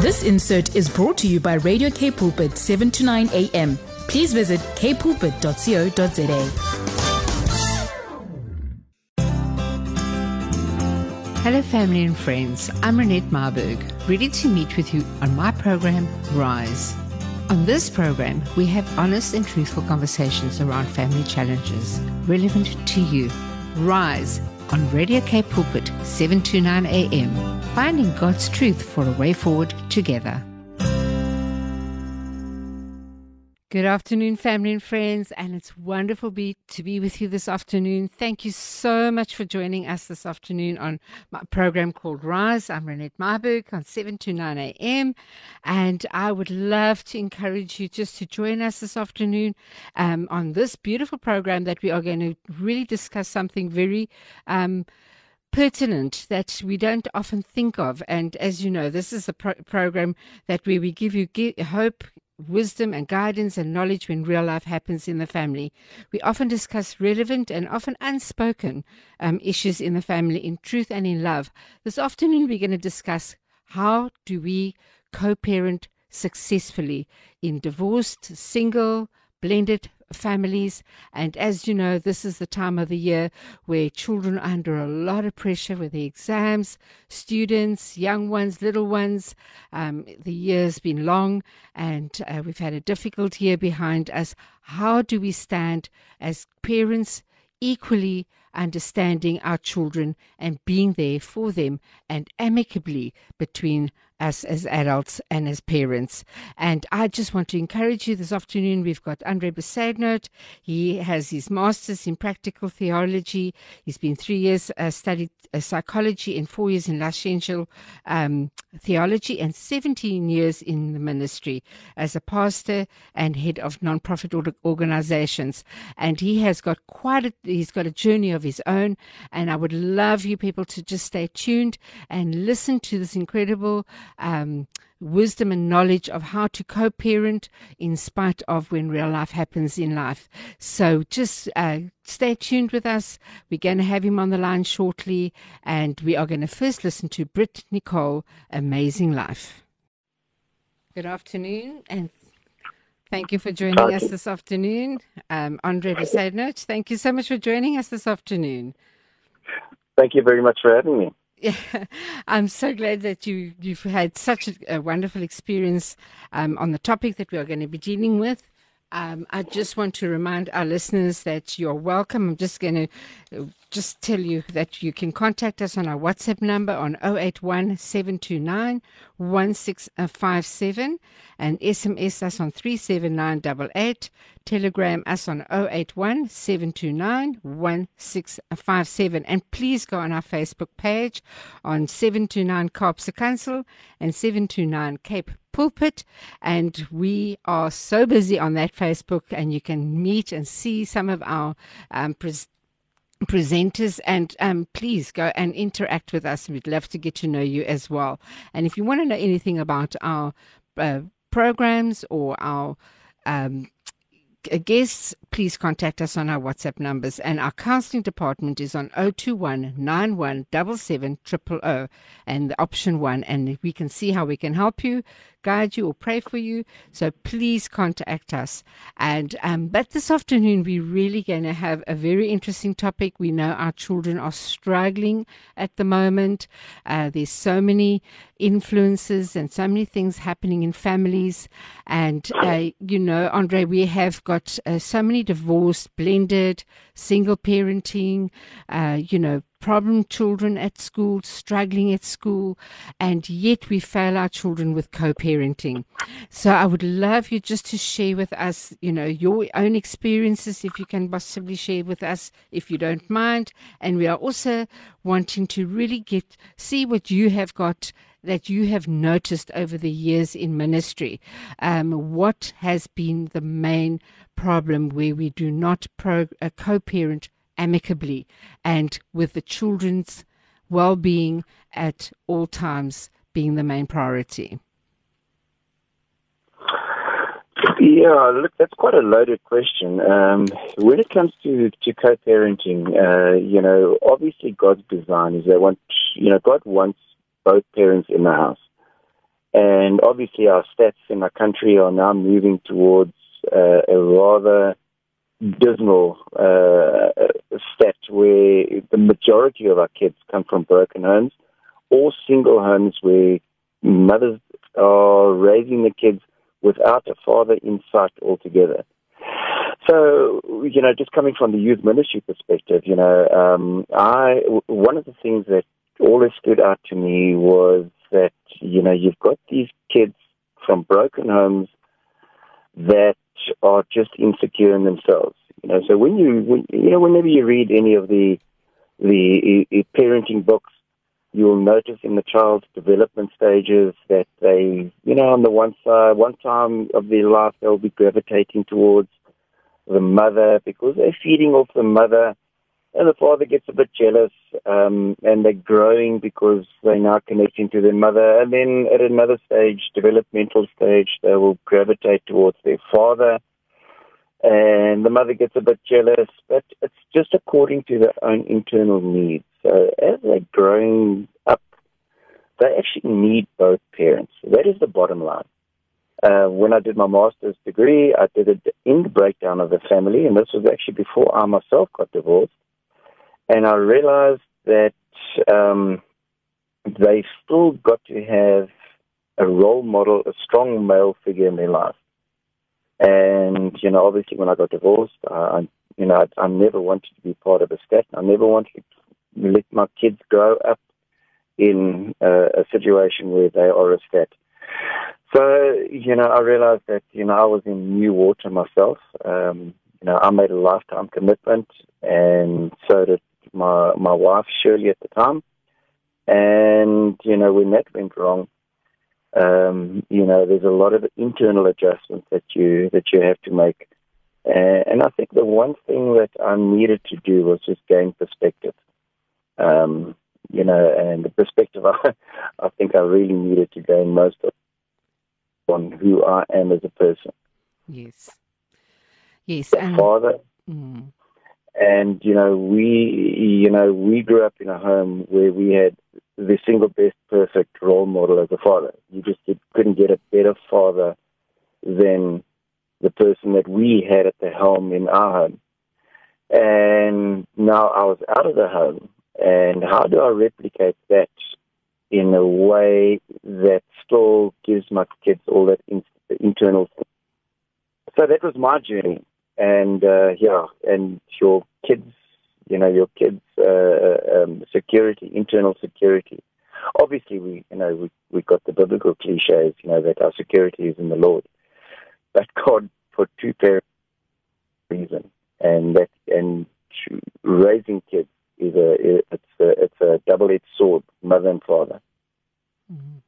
This insert is brought to you by Radio Cape Pulpit 7 to 9 a.m. Please visit kpulpit.co.za. Hello, family and friends. I'm Renette Marburg, ready to meet with you on my program, Rise. On this program, we have honest and truthful conversations around family challenges relevant to you. Rise on Radio Cape Pulpit, 7 to 9 a.m. Finding God's truth for a way forward together. Good afternoon, family and friends, and it's wonderful be, to be with you this afternoon. Thank you so much for joining us this afternoon on my program called Rise. I'm Renette Marburg on 7 to 9 a.m., and I would love to encourage you just to join us this afternoon um, on this beautiful program that we are going to really discuss something very. Um, pertinent that we don't often think of. And as you know, this is a pro- program that where we give you hope, wisdom and guidance and knowledge when real life happens in the family. We often discuss relevant and often unspoken um, issues in the family in truth and in love. This afternoon, we're going to discuss how do we co parent successfully in divorced, single, blended families. And as you know, this is the time of the year where children are under a lot of pressure with the exams, students, young ones, little ones. Um, the year's been long and uh, we've had a difficult year behind us. How do we stand as parents equally understanding our children and being there for them and amicably between us as adults and as parents. And I just want to encourage you this afternoon. We've got Andre Besaidnout. He has his master's in practical theology. He's been three years uh, studied uh, psychology and four years in licentiate um, theology and 17 years in the ministry as a pastor and head of non-profit organizations. And he has got quite a, he's got a journey of his own. And I would love you people to just stay tuned and listen to this incredible um, wisdom and knowledge of how to co parent in spite of when real life happens in life. So just uh, stay tuned with us. We're going to have him on the line shortly, and we are going to first listen to Britt Nicole, Amazing Life. Good afternoon, and Thank you for joining us this afternoon. Um, Andre Besaidnout, thank you so much for joining us this afternoon. Thank you very much for having me. Yeah, I'm so glad that you you've had such a, a wonderful experience um, on the topic that we are going to be dealing with. Um, I just want to remind our listeners that you're welcome. I'm just going to uh, just tell you that you can contact us on our WhatsApp number on 081 729 1657 and SMS us on 37988. Telegram us on 081 729 1657. And please go on our Facebook page on 729 Kaapse Kansel and 729 Cape Pulpit. And we are so busy on that Facebook, and you can meet and see some of our um, presenters and um, please go and interact with us. We'd love to get to know you as well. And if you want to know anything about our uh, programs or our um, guests, please contact us on our WhatsApp numbers. And our counseling department is on 021 9177 and the option one. And we can see how we can help you guide you or pray for you. So please contact us. And um, but this afternoon we're really going to have a very interesting topic. We know our children are struggling at the moment. Uh, there's so many influences and so many things happening in families. And uh, you know, Andre, we have got uh, so many divorced, blended, single parenting. Uh, you know problem children at school, struggling at school, and yet we fail our children with co-parenting. So I would love you just to share with us, you know, your own experiences, if you can possibly share with us, if you don't mind. And we are also wanting to really get see what you have got that you have noticed over the years in ministry. Um, what has been the main problem where we do not pro- uh, co-parent amicably and with the children's well being at all times being the main priority? Yeah, look, that's quite a loaded question. Um, when it comes to, to co-parenting, uh, you know, obviously God's design is that want, you know, God wants both parents in the house. And obviously, our stats in our country are now moving towards uh, a rather dismal uh, stat where the majority of our kids come from broken homes or single homes where mothers are raising the kids without a father in sight altogether. So, you know, just coming from the youth ministry perspective, you know, um, I one of the things that always stood out to me was that you know you've got these kids from broken homes that are just insecure in themselves. You know, so when you when, you know whenever you read any of the the uh, parenting books, you'll notice in the child's development stages that they, you know, on the one side, one time of their life, they'll be gravitating towards the mother because they're feeding off the mother, and the father gets a bit jealous, um, and they're growing because they're now connecting to their mother. And then at another stage, developmental stage, they will gravitate towards their father, and the mother gets a bit jealous, but it's just according to their own internal needs. So as they're growing up, they actually need both parents. That is the bottom line. Uh, when I did my master's degree, I did it in the breakdown of the family, and this was actually before I myself got divorced. And I realized that um, they still got to have a role model, a strong male figure in their life. And, you know, obviously when I got divorced, I, you know, I, I never wanted to be part of a stat. I never wanted to let my kids grow up in uh, a situation where they are a stat. So, you know, I realized that, you know, I was in new water myself. Um, you know, I made a lifetime commitment and so did my, my wife, Shirley, at the time. And, you know, when that went wrong, um, you know, there's a lot of internal adjustments that you, that you have to make. Uh, and I think the one thing that I needed to do was just gain perspective. Um, you know, and the perspective I, I think I really needed to gain most of on who I am as a person. Yes. Yes. And, father. Mm. And, you know, we, you know, we grew up in a home where we had the single best perfect role model as a father. You just couldn't get a better father than the person that we had at the helm in our home. And now I was out of the home and how do I replicate that in a way that still gives my kids all that in, internal? So that was my journey, and uh, yeah, and your kids, you know, your kids' uh, um, security, internal security. Obviously, we, you know, we we got the biblical cliches, you know, that our security is in the Lord, but God put two parents reason, and that and raising kids is a it's a, it's a double edged sword, mother and father. Mm-hmm.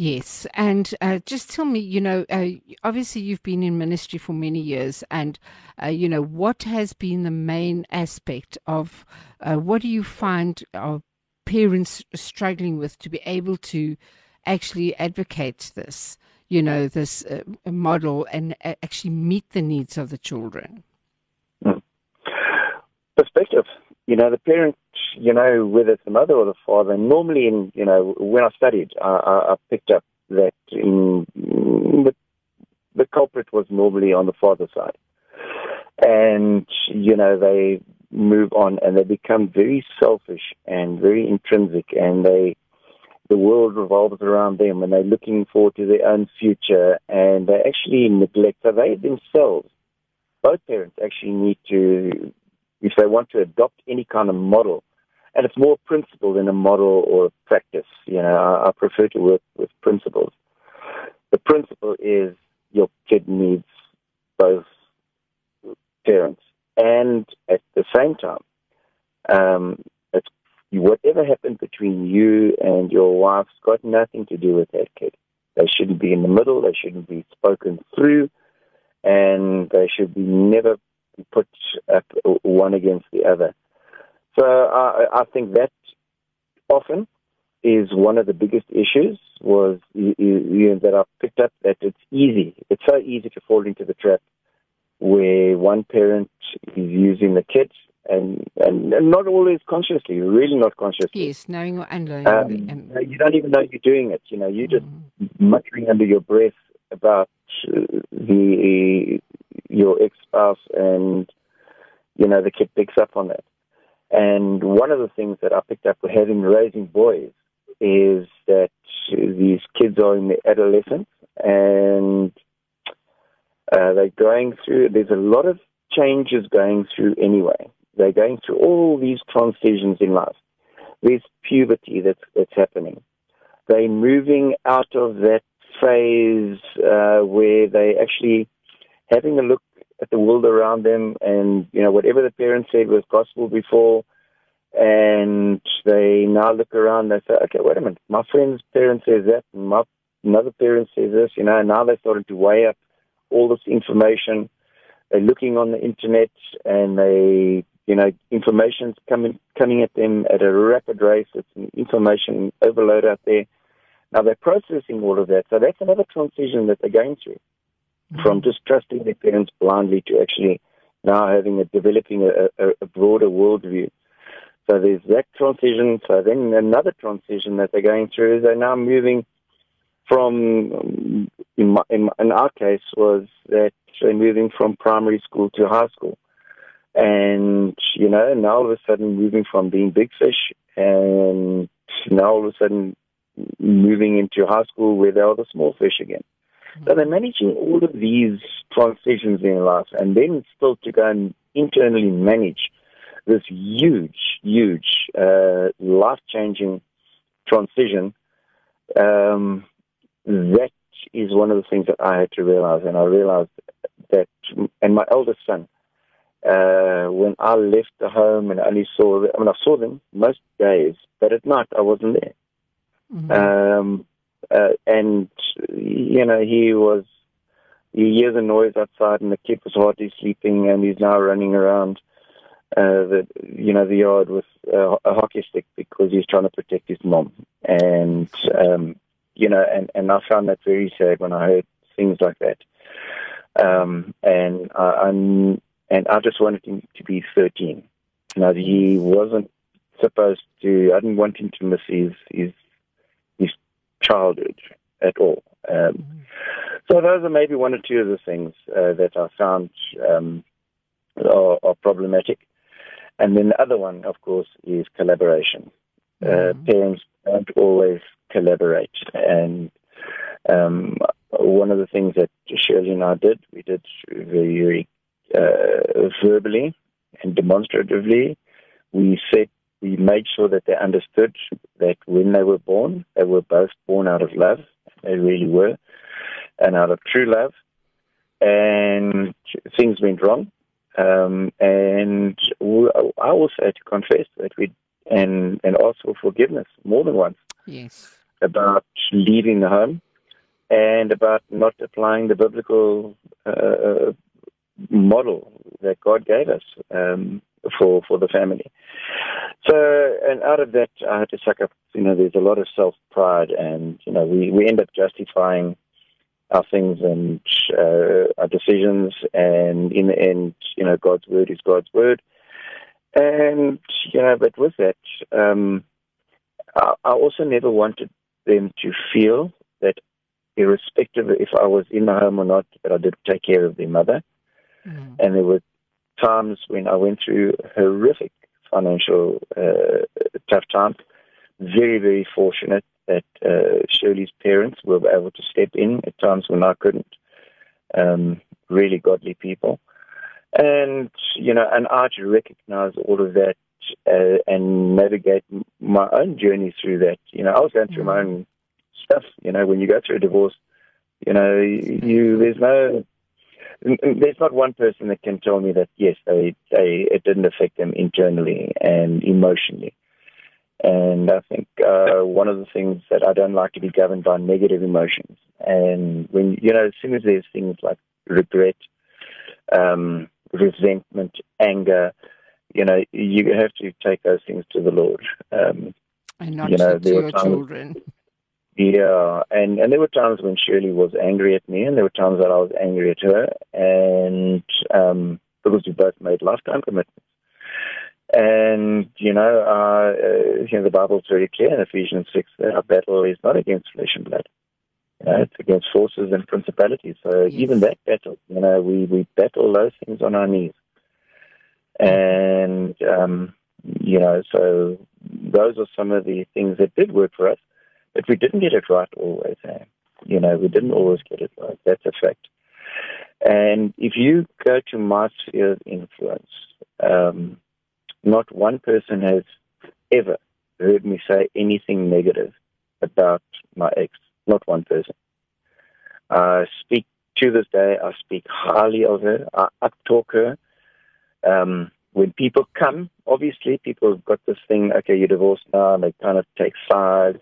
Yes, and uh, just tell me, you know, uh, obviously you've been in ministry for many years, and uh, you know what has been the main aspect of uh, what do you find our parents struggling with to be able to actually advocate this, you know, this uh, model and uh, actually meet the needs of the children. Mm. Perspective you know, the parent, you know, whether it's the mother or the father, normally in, you know, when I studied, I, I, I picked up that in, the, the culprit was normally on the father's side. And, you know, they move on and they become very selfish and very intrinsic and they, the world revolves around them and they're looking forward to their own future and they actually neglect, so they themselves, both parents actually need to if they want to adopt any kind of model, and it's more principle than a model or a practice. You know, I, I prefer to work with principles. The principle is your kid needs both parents, and at the same time, um, it's whatever happened between you and your wife's got nothing to do with that kid. They shouldn't be in the middle. They shouldn't be spoken through, and they should be never put up one against the other. So I, I think that often is one of the biggest issues was you, you, that I've picked up that it's easy. It's so easy to fall into the trap where one parent is using the kid and, and, and not always consciously, really not consciously. Yes, knowing and learning. Um, you don't even know you're doing it. You know, you're just mm. muttering under your breath about the your ex spouse, and you know the kid picks up on that. And one of the things that I picked up with having raising boys is that these kids are in the adolescence and uh, they're going through. There's a lot of changes going through anyway. They're going through all these transitions in life. There's puberty that's that's happening. They're moving out of that phase uh, where they actually having a look at the world around them, and you know whatever the parents said was gospel before, and they now look around. They say, okay, wait a minute, my friend's parent says that, and my another parent says this. You know, and now they're starting to weigh up all this information. They're looking on the internet, and they you know, information's coming coming at them at a rapid rate. It's an information overload out there. Now they're processing all of that. So that's another transition that they're going through mm-hmm. from just trusting their parents blindly to actually now having a developing a, a, a broader worldview. So there's that transition. So then another transition that they're going through is they're now moving from, in, my, in, in our case, was that they're moving from primary school to high school. And, you know, now all of a sudden moving from being big fish and now all of a sudden moving into high school where they are the small fish again. Mm-hmm. So they're managing all of these transitions in life and then still to go and internally manage this huge, huge, uh, life changing transition. Um, that is one of the things that I had to realize. And I realized that, and my eldest son, uh, when I left the home and I only saw them, I mean, I saw them most days, but at night I wasn't there. Mm-hmm. Um, uh, and, you know, he was, he hears a noise outside and the kid was hardly sleeping and he's now running around, uh, the, you know, the yard with uh, a hockey stick because he's trying to protect his mom. And, um, you know, and, and I found that very sad when I heard things like that. Um, and I, I'm, and I just wanted him to be 13. You know, he wasn't supposed to. I didn't want him to miss his his childhood at all. Um. So those are maybe one or two of the things uh, that I found um, are, are, problematic. And then the other one, of course, is collaboration. Uh, mm-hmm. Uh, parents don't always collaborate, and um, one of the things that Shirley and I did, we did very, very uh, verbally and demonstratively. We said we made sure that they understood that when they were born, they were both born out of love. They really were, and out of true love. And things went wrong. Um, and we, I also had to confess that we and and ask for forgiveness more than once. Yes. About leaving the home and about not applying the biblical uh, model that God gave us um, for for the family. So, and out of that, I had to suck up. You know, there's a lot of self pride, and you know, we we end up justifying our things and uh, our decisions, and in the end, you know, God's word is God's word. And you know, but with that, um, I, I also never wanted them to feel that, irrespective of if I was in the home or not, that I did take care of their mother. Mm. And there were times when I went through horrific financial uh, tough times. Very, very fortunate that uh, Shirley's parents were able to step in at times when I couldn't. Um, really godly people. And, you know, and I to recognize all of that uh, and navigate my own journey through that. You know, I was going through my mm. own stuff. You know, when you go through a divorce, you know, you there's no there's not one person that can tell me that yes, they, they it didn't affect them internally and emotionally. And I think uh, one of the things that I don't like to be governed by negative emotions. And when you know, as soon as there's things like regret, um, resentment, anger, you know, you have to take those things to the Lord. Um, and not you know, to, your children. Yeah, and and there were times when Shirley was angry at me, and there were times that I was angry at her, and um, because we both made lifetime commitments. And, you know, uh, uh, you know, the Bible's very clear in Ephesians 6 that our battle is not against flesh and blood. You know, it's against forces and principalities. So Yes. even that battle, you know, we, we battle those things on our knees. And, um, you know, so those are some of the things that did work for us, but we didn't get it right always. Eh? You know, we didn't always get it right. That's a fact. And if you go to my sphere of influence, um, not one person has ever heard me say anything negative about my ex. Not one person. I speak to this day. I speak highly of her. I uptalk her. Um, when people come, obviously people have got this thing. Okay, you're divorced now, and they kind of take sides.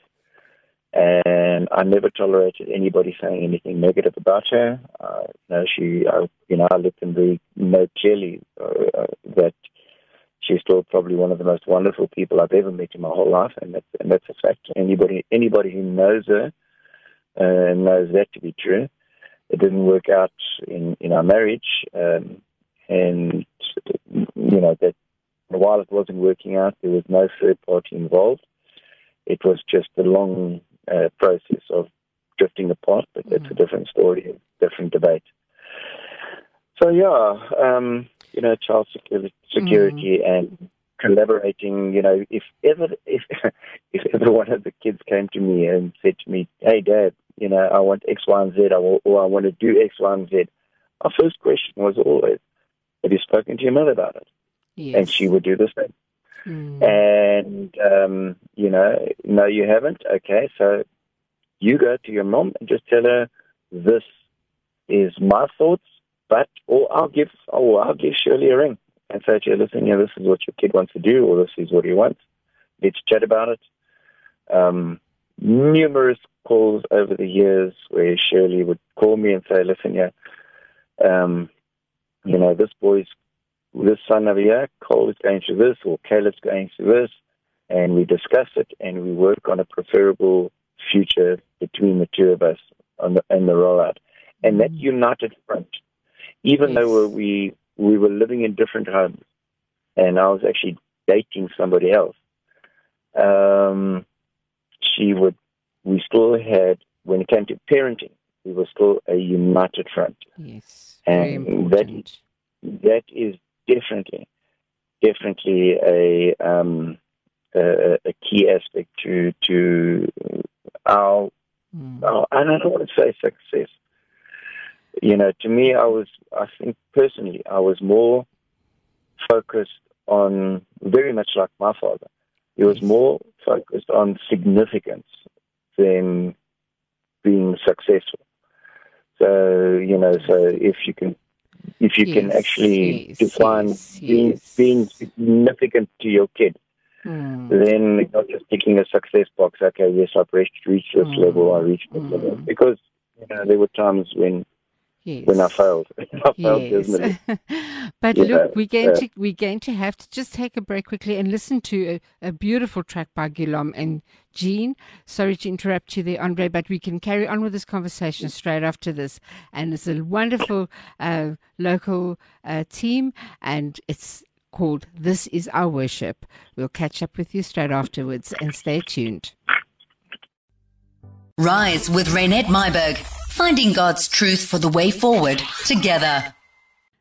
And I never tolerated anybody saying anything negative about her. Uh, you know, she, I, you know, I let them very know clearly uh, that she's still probably one of the most wonderful people I've ever met in my whole life, and that's and that's a fact. Anybody anybody who knows her uh, knows that to be true. It didn't work out in in our marriage, um, and you know that while it wasn't working out, there was no third party involved. It was just a long uh, process of drifting apart, but that's a different story, a different debate. So yeah, um, you know, child security, security and collaborating. You know, if ever if if ever one of the kids came to me and said to me, "Hey, Dad, you know, I want X, Y, and Z, I will, or I want to do X, Y, and Z," our first question was always, "Have you spoken to your mother about it?" Yes. And she would do the same. Mm. And um, you know, no, you haven't. Okay, so you go to your mom and just tell her this is my thoughts, but or I'll give or I'll give Shirley a ring and say to her, listen, yeah, this is what your kid wants to do, or this is what he wants. Let's chat about it. Um, numerous calls over the years where Shirley would call me and say, listen, yeah, um, you know, this boy's this son over here, Cole is going through this, or Caleb's going through this, and we discuss it and we work on a preferable future between the two of us on the, and the rollout. And that united front, even Yes. though we we were living in different homes, and I was actually dating somebody else, um, she would. We still had, when it came to parenting, we were still a united front Yes. And important. that is definitely, definitely a um, a, a key aspect to to our, Mm. our. And I don't want to say success. You know, to me, I was. I think personally, I was more focused on very much like my father. He was more focused on significance than being successful. So you know, so if you can, if you can actually yes, define yes, being yes. being significant to your kid, Mm. then you're not just ticking a success box. Okay, yes, I've reached, reached this Mm. level. I reached this Mm. level because you know there were times when Yes. when I failed. I failed Yes. dismally. but Yeah, look, we're going uh, to we're going to have to just take a break quickly and listen to a, a beautiful track by Guillaume and Jean. Sorry to interrupt you there, Andre, but we can carry on with this conversation straight after this. And it's a wonderful uh, local uh, team, and it's called "This Is Our Worship." We'll catch up with you straight afterwards, and stay tuned. Rise with Renette Myburg, finding God's truth for the way forward together.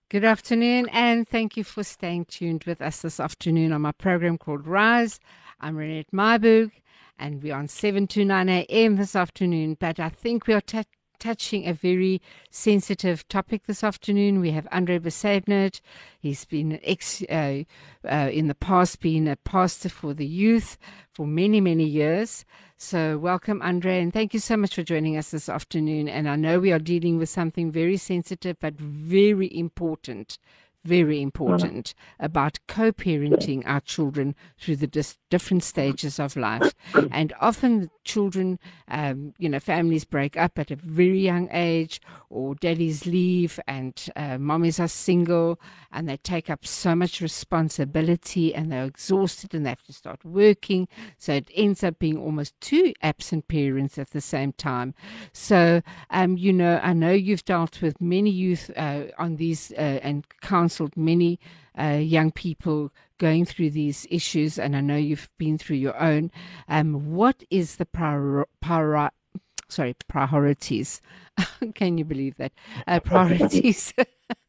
Good afternoon, and thank you for staying tuned with us this afternoon on my program called Rise. I'm Renette Myburg, and we're on 7 to 9 a.m. this afternoon. But I think we are tou- touching a very sensitive topic this afternoon. We have Andre Besavnet. He's been ex, uh, uh, in the past, been a pastor for the youth for many, many years. So, welcome, Andre, and thank you so much for joining us this afternoon. And I know we are dealing with something very sensitive but very important, very important about co parenting our children through the dis- different stages of life. And often, children, um, you know, families break up at a very young age, or daddies leave, and uh, mommies are single, and they take up so much responsibility, and they're exhausted, and they have to start working. So it ends up being almost two absent parents at the same time. So, um, you know, I know you've dealt with many youth uh, on these uh, and counseled counseled many uh, young people going through these issues, and I know you've been through your own. Um, what is the prior, prior, sorry priorities? Can you believe that uh, priorities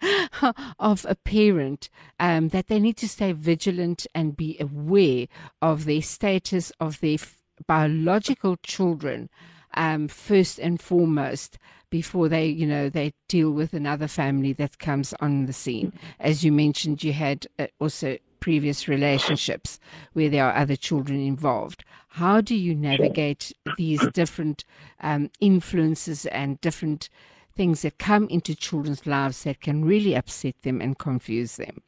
of a parent um, that they need to stay vigilant and be aware of their status of their biological children um, first and foremost before they, you know, they deal with another family that comes on the scene. As you mentioned, you had uh, also previous relationships where there are other children involved. How do you navigate these different um, influences and different things that come into children's lives that can really upset them and confuse them?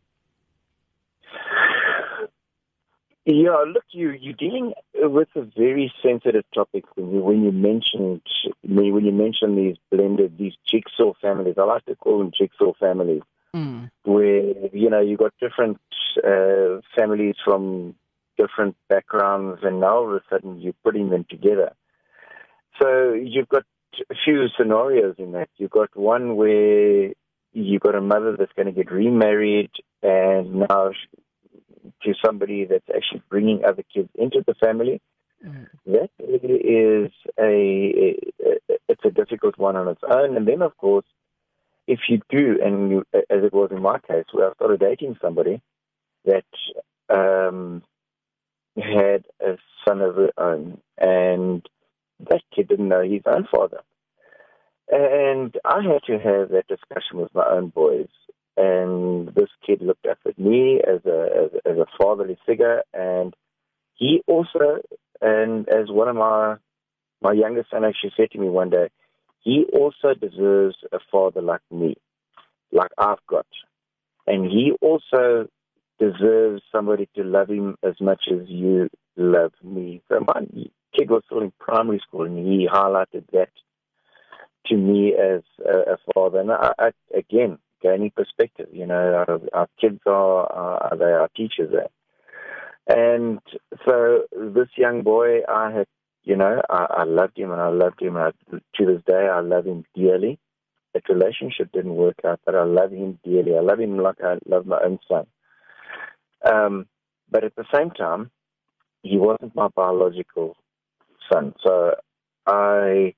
Yeah, look, you you're dealing with a very sensitive topic when you when you mentioned when you mentioned these blended these jigsaw families. I like to call them jigsaw families, mm. where you know you got different uh, families from different backgrounds, and now all of a sudden you're putting them together. So you've got a few scenarios in that. You've got one where you've got a mother that's going to get remarried, and now to somebody that's actually bringing other kids into the family. Mm. That is a, a, it's a difficult one on its own. And then, of course, if you do, and you, as it was in my case, where I started dating somebody that um, had a son of her own, and that kid didn't know his own father. And I had to have that discussion with my own boys and this kid looked up at me as a as, as a fatherly figure, and he also, and as one of my my youngest son actually said to me one day, he also deserves a father like me, like I've got, and he also deserves somebody to love him as much as you love me. So my kid was still in primary school, and he highlighted that to me as a, a father. And I, I, again, gaining perspective. You know, our, our kids are, are they are teachers there. And so this young boy, I had, you know, I, I loved him and I loved him. I, to this day, I love him dearly. That relationship didn't work out, but I love him dearly. I love him like I love my own son. Um, but at the same time, he wasn't my biological son. So I,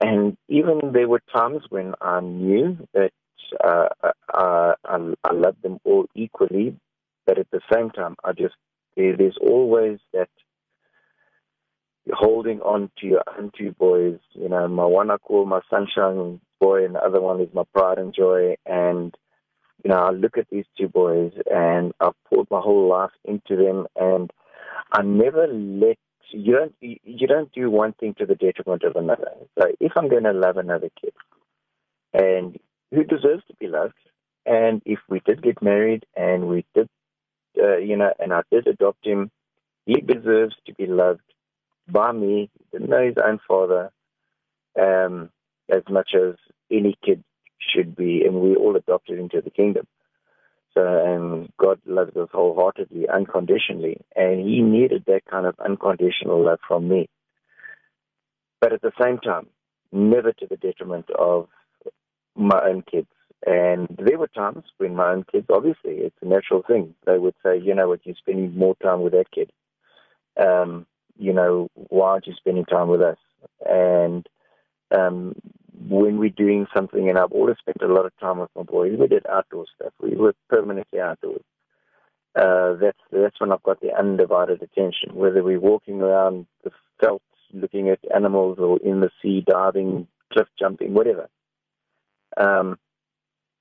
and even there were times when I knew that uh, I, I love them all equally, but at the same time, I just there, there's always that holding on to your own two boys. You know, my one I call my sunshine boy, and the other one is my pride and joy. And you know, I look at these two boys, and I've poured my whole life into them, and I never let you don't you don't do one thing to the detriment of another. So if I'm going to love another kid, and who deserves to be loved. And if we did get married and we did, uh, you know, and I did adopt him, he deserves to be loved by me. He didn't know his own father um, as much as any kid should be, and we all adopted into the kingdom. So, and God loves us wholeheartedly, unconditionally, and He needed that kind of unconditional love from me. But at the same time, never to the detriment of my own kids. And there were times when my own kids, obviously, it's a natural thing. They would say, you know what, you're spending more time with that kid. Um, you know, why aren't you spending time with us? And um, when we're doing something, and I've always spent a lot of time with my boys, we did outdoor stuff. We were permanently outdoors. Uh, that's that's when I've got the undivided attention. Whether we're walking around the veld, looking at animals, or in the sea, diving, cliff jumping, whatever um,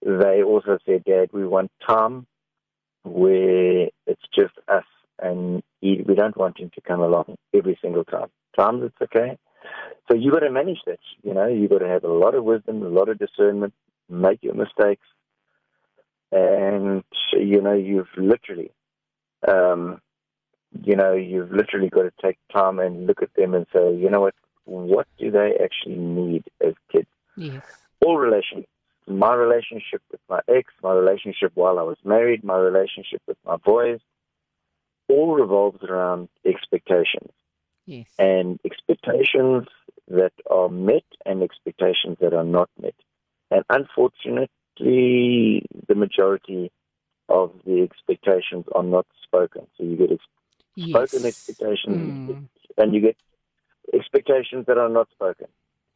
they also said, Dad, we want time where it's just us and he, we don't want him to come along every single time. Times it's okay. So you've got to manage that. You know, you got to have a lot of wisdom, a lot of discernment, make your mistakes, and you know you've literally, um, you know, you've literally got to take time and look at them and say, you know what, what do they actually need as kids? Yes all relationships. My relationship with my ex, my relationship while I was married, my relationship with my boys, all revolves around expectations. Yes. And expectations that are met and expectations that are not met. And unfortunately, the majority of the expectations are not spoken. So you get ex- spoken expectations, Mm. and you get expectations that are not spoken.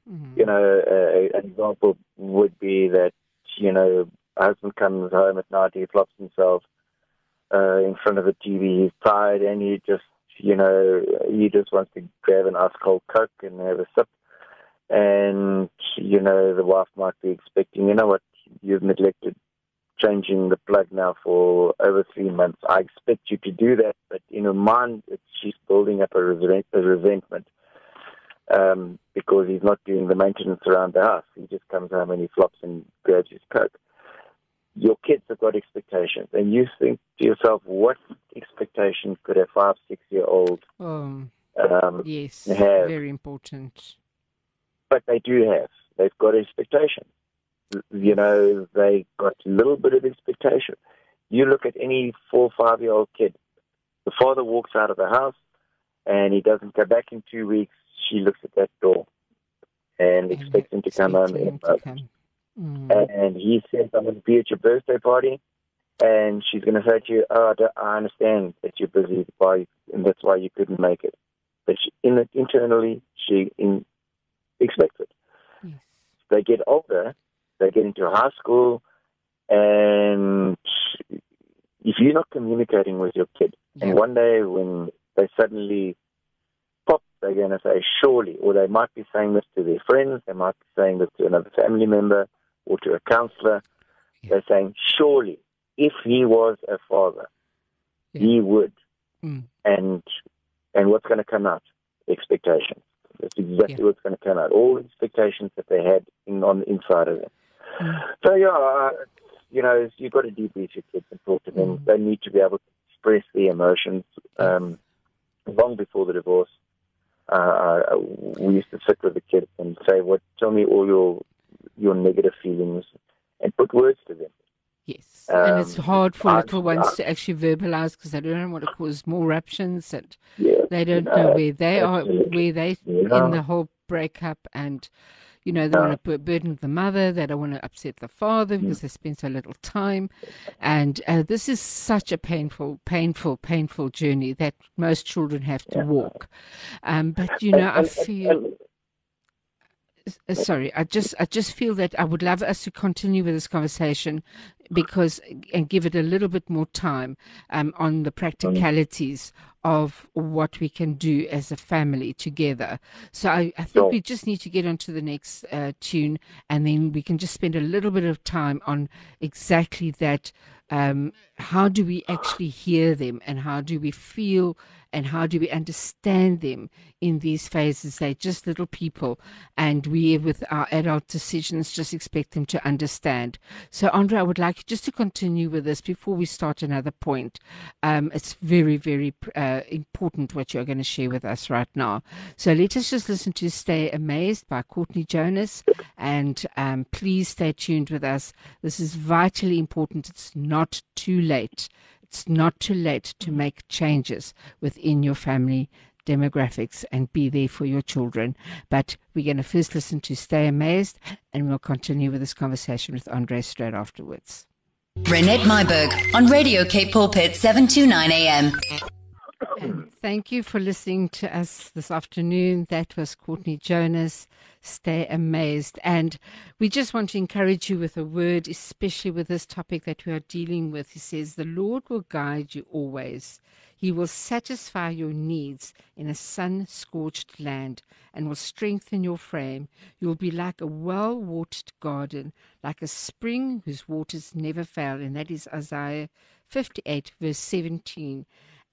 Mhm. You know, an example would be that you know, husband comes home at night, he flops himself uh, in front of the TV, he's tired, and he just, you know, he just wants to grab an ice cold coke and have a sip. And you know, the wife might be expecting, you know what, you've neglected changing the plug now for over three months. I expect you to do that, but in her mind, she's building up a, resent, a resentment um, because he's not doing the maintenance around the house. He just comes home and he flops and grabs his coke. Your kids have got expectations, and you think to yourself, what expectations could a five, six year old Oh, um, yes. have- Very important. but they do have. They've got expectations. You know, they got a little bit of expectation. You look at any four, five year old kid. The father walks out of the house and he doesn't go back in two weeks. She looks at that door and expects him to come home. Expecting in a come. Mm. and he says, I'm going to be at your birthday party. And she's going to say to you, oh, I understand that you're busy, why, and that's why you couldn't make it. But she, in internally, she in, expects it. Yes. They get older, they get into high school, and if you're not communicating with your kid, Yeah. and one day when they suddenly pop, they're going to say, surely, or they might be saying this to their friends, they might be saying this to another family member or to a counselor. Yeah. They're saying, surely, if he was a father, Yeah. he would. Mm. And and what's going to come out? Expectations. That's exactly Yeah. what's going to come out. All expectations that they had in, on the inside of them. Mm. So yeah, uh, you know, you've got to debrief your kids and talk to them. Mm. They need to be able to express their emotions. Um, long before the divorce, uh, we used to sit with the kids and say, "What? Tell me all your your negative feelings, and put words to them." Yes. and it's Um, hard for I- little ones I- to actually verbalize because they don't want to cause more ruptions and Yeah, they don't No, know where they are, where they Yeah. in the whole breakup and you know they Yeah. want to put burden the mother they don't want to upset the father because they spend so little time and uh, this is such a painful painful painful journey that most children have to Yeah. walk um, but you know i feel uh, sorry i just i just feel that i would love us to continue with this conversation because and give it a little bit more time um, on the practicalities of what we can do as a family together so i, I think Sure. we just need to get on to the next uh, tune and then we can just spend a little bit of time on exactly that um, how do we actually hear them and how do we feel and how do we understand them in these phases? They're just little people and we with our adult decisions just expect them to understand. So andre i would like you just to continue with this before we start another point. Um, it's very very uh, important what you're going to share with us right now. So let us just listen to stay amazed by courtney jonas and um, please stay tuned with us. This is vitally important. It's not too late it's not too late to mm-hmm. make changes within your family demographics and be there for your children. But we're going to first listen to Stay Amazed and we'll continue with this conversation with Andre straight afterwards. Renette Myburg on Radio Cape Pulpit 729 AM. And thank you for listening to us this afternoon. That was Courtney Jonas. Stay amazed. And we just want to encourage you with a word, especially with this topic that we are dealing with. He says, The Lord will guide you always. He will satisfy your needs in a sun scorched land and will strengthen your frame. You will be like a well watered garden, like a spring whose waters never fail. And that is Isaiah 58, verse 17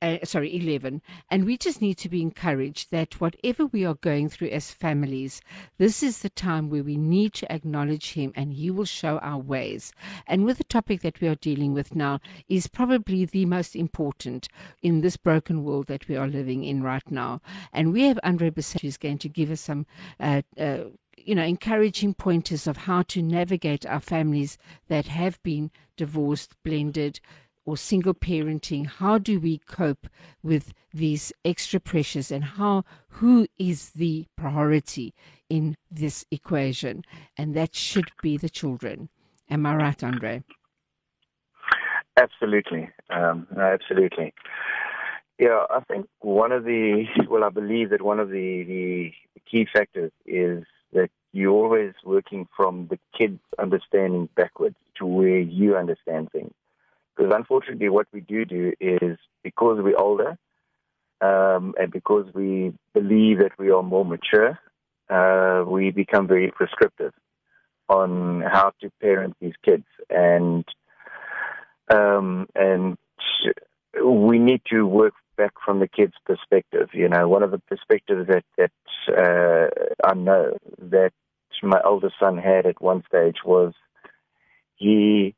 uh, sorry, 11. And we just need to be encouraged that whatever we are going through as families, this is the time where we need to acknowledge Him and He will show our ways. And with the topic that we are dealing with now is probably the most important in this broken world that we are living in right now. And we have Andre Bissett who's going to give us some. Uh, uh, you know, encouraging pointers of how to navigate our families that have been divorced, blended, or single parenting how do we cope with these extra pressures and how who is the priority in this equation and that should be the children Am I right, Andre? Absolutely. Um, absolutely. Yeah, I think one of the, well, I believe that one of the, the key factors is that you're always working from the kids' understanding backwards to where you understand things. Because unfortunately, what we do do is because we're older um, and because we believe that we are more mature, uh, we become very prescriptive on how to parent these kids, and um, and we need to work back from the kids' perspective. You know, one of the perspectives that that uh, I know that my oldest son had at one stage was he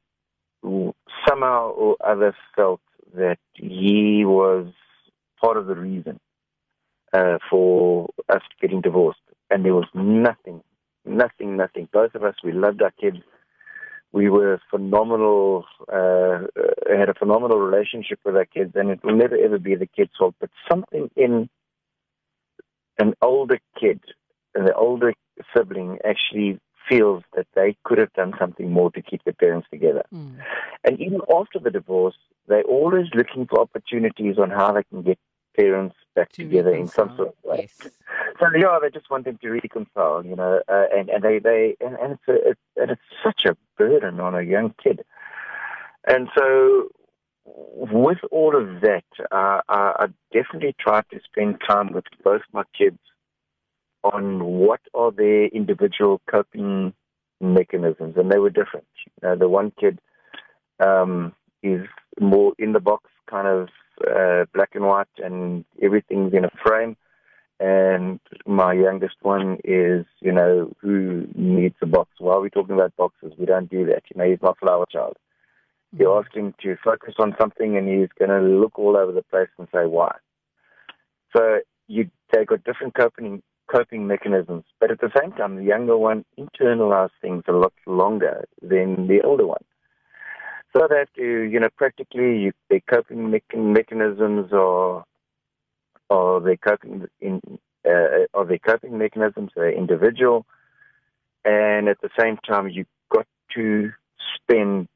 somehow or other felt that he was part of the reason uh, for us getting divorced, and there was nothing, nothing, nothing. Both of us, we loved our kids. We were phenomenal, uh, had a phenomenal relationship with our kids, and it will never ever be the kid's fault. But something in an older kid, an older sibling, actually feels that they could have done something more to keep their parents together. Mm. And even after the divorce, they're always looking for opportunities on how they can get parents back to together reconcile. in some sort of way. Yes. So yeah, they just want them to reconcile, you know, uh, and and they they and, and it's a, it, and it's such a burden on a young kid. And so, with all of that, uh, I, I definitely tried to spend time with both my kids on what are their individual coping mechanisms, and they were different. Uh, the one kid um, is more in the box, kind of uh, black and white, and everything's in a frame. And my youngest one is, you know, who needs a box? Why are we talking about boxes? We don't do that. You know, he's my flower child. You mm-hmm. ask him to focus on something, and he's going to look all over the place and say why. So you they got different coping coping mechanisms. But at the same time, the younger one internalizes things a lot longer than the older one. So that, uh, you know, practically you, their coping me- mechanisms are, are their coping in, uh, are their coping mechanisms, they're individual. And at the same time, you've got to spend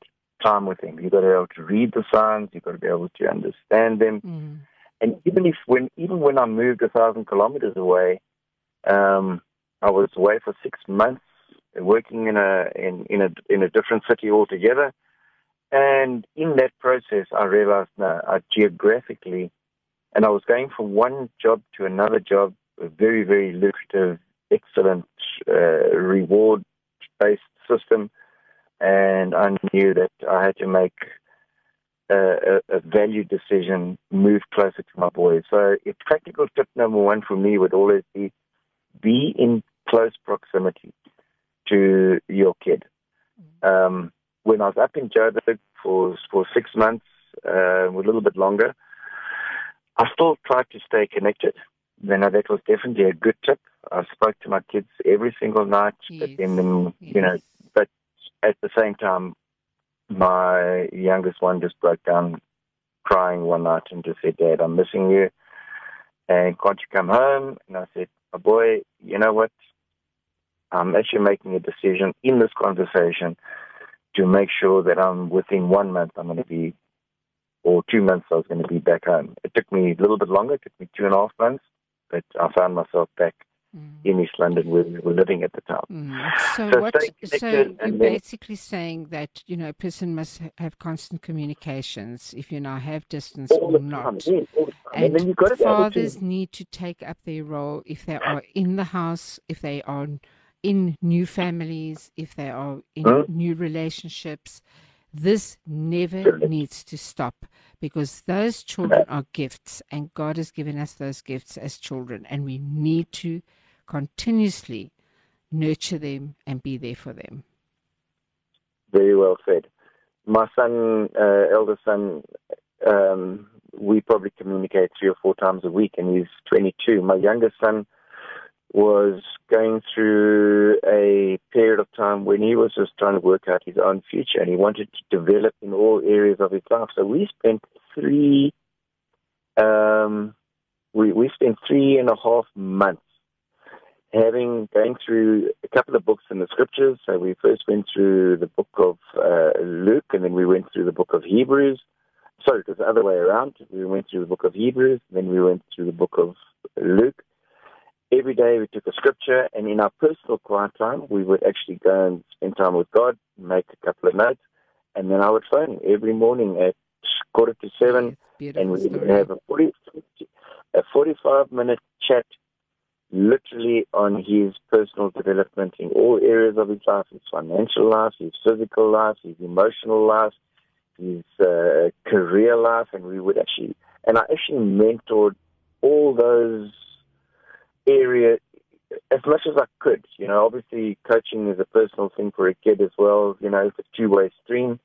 time with them. You've got to be able to read the signs. You've got to be able to understand them. Mm. And even if when even when I moved a thousand kilometers away, um, I was away for six months, working in a in, in a in a different city altogether. And in that process, I realized no, I geographically, and I was going from one job to another job, a very very lucrative, excellent uh, reward-based system, and I knew that I had to make a, a, value decision, move closer to my boys. So, a practical tip number one for me would always be be in close proximity to your kid. Um, when I was up in Joburg for for six months, uh, a little bit longer, I still tried to stay connected. You know, that was definitely a good tip. I spoke to my kids every single night, yes. but then yes. you know, but at the same time, my youngest one just broke down crying one night and just said, "Dad, I'm missing you." And can't you come home? And I said, a boy, you know what? I'm actually making a decision in this conversation to make sure that I'm within one month I'm going to be, or two months I was going to be back home. It took me a little bit longer. It took me two and a half months, but I found myself back mm. in East London where we were living at the time. Mm. So, so, what, so you're then, basically saying that, you know, a person must have constant communications if you now have distance or not. Yeah, and, and fathers to... Need to take up their role if they are in the house, if they are in new families, if they are in huh? new relationships. This never needs to stop because those children are gifts and God has given us those gifts as children and we need to continuously nurture them and be there for them. Very well said. My son, uh, elder son, um, we probably communicate three or four times a week, and he's 22. My youngest son was going through a period of time when he was just trying to work out his own future, and he wanted to develop in all areas of his life. So we spent three, um, we we spent three and a half months having going through a couple of books in the scriptures. So we first went through the book of uh, Luke, and then we went through the book of Hebrews. Sorry, it was the other way around. We went through the book of Hebrews, then we went through the book of Luke. Every day we took a scripture, and in our personal quiet time, we would actually go and spend time with God, make a couple of notes, and then I would phone every morning at quarter to seven, and we would have a 40, a 45 minute chat literally on his personal development in all areas of his life, his financial life, his physical life, his emotional life, his uh, career life, and we would actually, and I actually mentored all those areas as much as I could. You know, obviously coaching is a personal thing for a kid as well. You know, it's a two-way stream.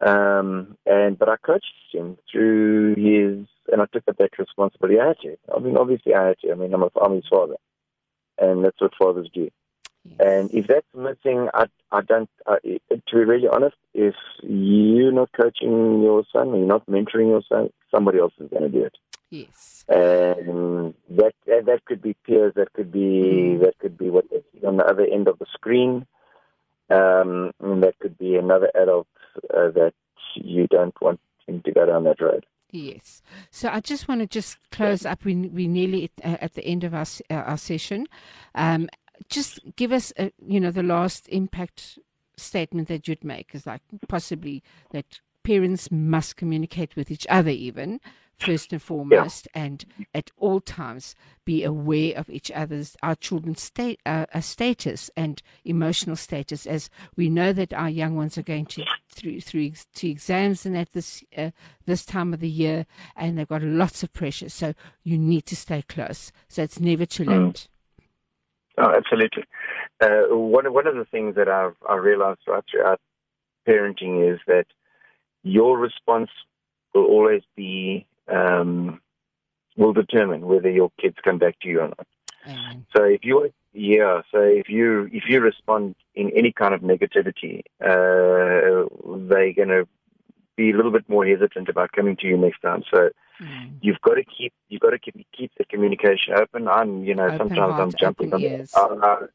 Um, and but I coached him through his, and I took up that responsibility. I had to. I mean, obviously I had to. I mean, I'm, a, I'm his father, and that's what fathers do. Yes. And if that's missing, I, I don't. I, to be really honest, if you're not coaching your son, or you're not mentoring your son, somebody else is going to do it. yes. And that that could be peers, that could be Mm. that could be what on the other end of the screen, um, and that could be another adult uh, that you don't want him to go down that road. Yes. So I just want to just close up. We we nearly at, uh, at the end of our uh, our session. Um, just give us, a, you know, the last impact statement that you'd make is like possibly that parents must communicate with each other, even first and foremost, and at all times be aware of each other's our children's state uh, uh, status and emotional status, as we know that our young ones are going to through through to exams and at this uh, this time of the year, and they've got lots of pressure. So you need to stay close. So it's never too Mm. late. Oh, absolutely. Uh, one one of the things that I've I realized right throughout parenting is that your response will always be um, will determine whether your kids come back to you or not. Amen. So if you yeah, so if you if you respond in any kind of negativity, uh, they're going to be a little bit more hesitant about coming to you next time. So Mm. you've got to keep you've got to keep keep the communication open. I'm you know Open sometimes I'm jumping on ears. the, uh,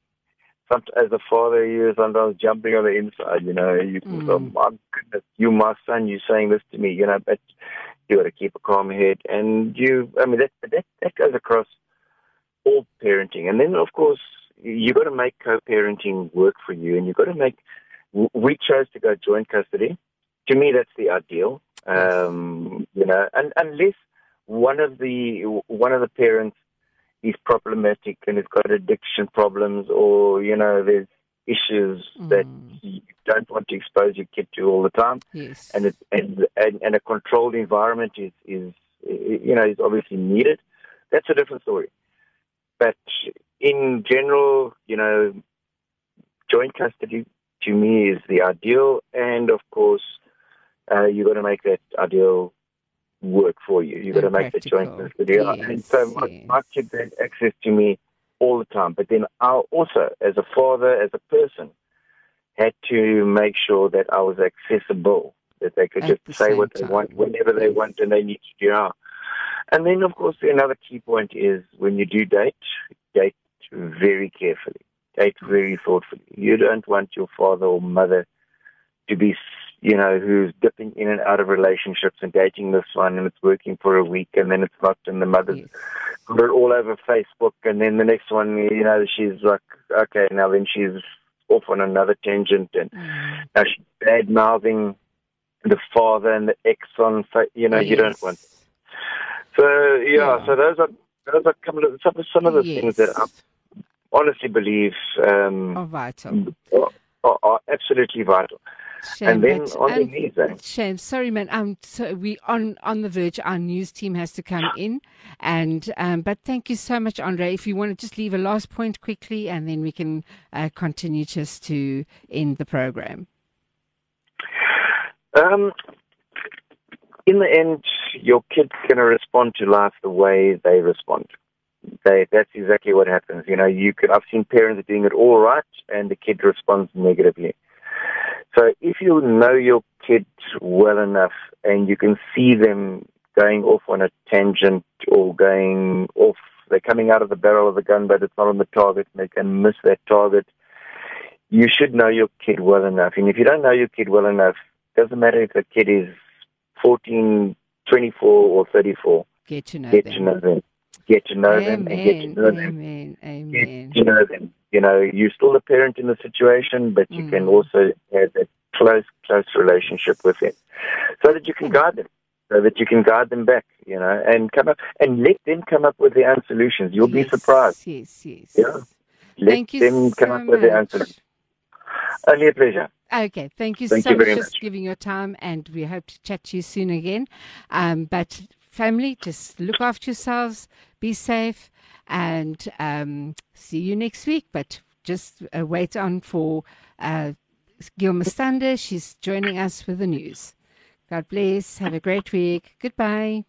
some, as a father you're sometimes jumping on the inside. You know you Mm. oh, my goodness you my son you saying this to me you know but you got to keep a calm head and you I mean that that that goes across all parenting and then of course you've got to make co-parenting work for you and you've got to make we chose to go joint custody to me that's the ideal um, you know, and unless one of the one of the parents is problematic and has got addiction problems, or you know, there's issues that Mm. you don't want to expose your kid to all the time, Yes. and it, and, and and a controlled environment is is you know is obviously needed. That's a different story. But in general, you know, joint custody to me is the ideal, and of course, uh, you got to make that ideal work for you. You've got to make the joint practical. custody, and so my, yes. my kids had access to me all the time. But then I also, as a father, as a person, had to make sure that I was accessible, that they could At the just say what they want whenever they want, and they need to do out. And then, of course, another key point is when you do date, date very carefully, date very thoughtfully. You don't want your father or mother to be, you know, who's dipping in and out of relationships and dating this one, and it's working for a week, and then it's not, and the mother's Yes. got it all over Facebook, and then the next one, you know, she's like, okay, now then she's off on another tangent, and Mm. now she's bad mouthing the father and the ex on, you know, you don't want. So yeah, Yeah. so those are those are couple of some, some of the things that I honestly believe um, Are vital. are, are absolutely vital. Shame, and then but on the knees, eh? Shame. Sorry, man. Um, so we on on the verge. Our news team has to come in, and um, but thank you so much, Andre. If you want to just leave a last point quickly, and then we can uh, continue just to end the program. Um, in the end, your kid's going to respond to life the way they respond. They, that's exactly what happens. You know, you could. I've seen parents doing it all right, and the kid responds negatively. So if you know your kid well enough, and you can see them going off on a tangent or going off They're coming out of the barrel of the gun, but it's not on the target. And they can miss that target. You should know your kid well enough. And if you don't know your kid well enough, doesn't matter if the kid is 14, 24, or 34. Get to know Get them. to know them. Get to know them and get to Amen. know them. Amen. Get Amen. to know them. You know, you're still a parent in the situation, but you can Mm. also have a close, close relationship with them, so that you can guide them, so that you can guide them back. You know, and come up and let them come up with their own solutions. You'll be surprised. Yes, yes. Yeah. Let Thank you them come so up with their own solutions. Only a pleasure. Okay, thank you Thank so you much for giving your time, and we hope to chat to you soon again. Um, but family, just look after yourselves, be safe, and um, see you next week. But just uh, wait on for uh, Gilma Stander. She's joining us with the news. God bless. Have a great week. Goodbye.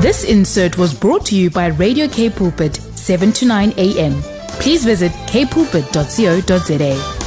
This insert was brought to you by Radio Cape Pulpit, 7 to 9 a.m. Please visit capepulpit.co.za.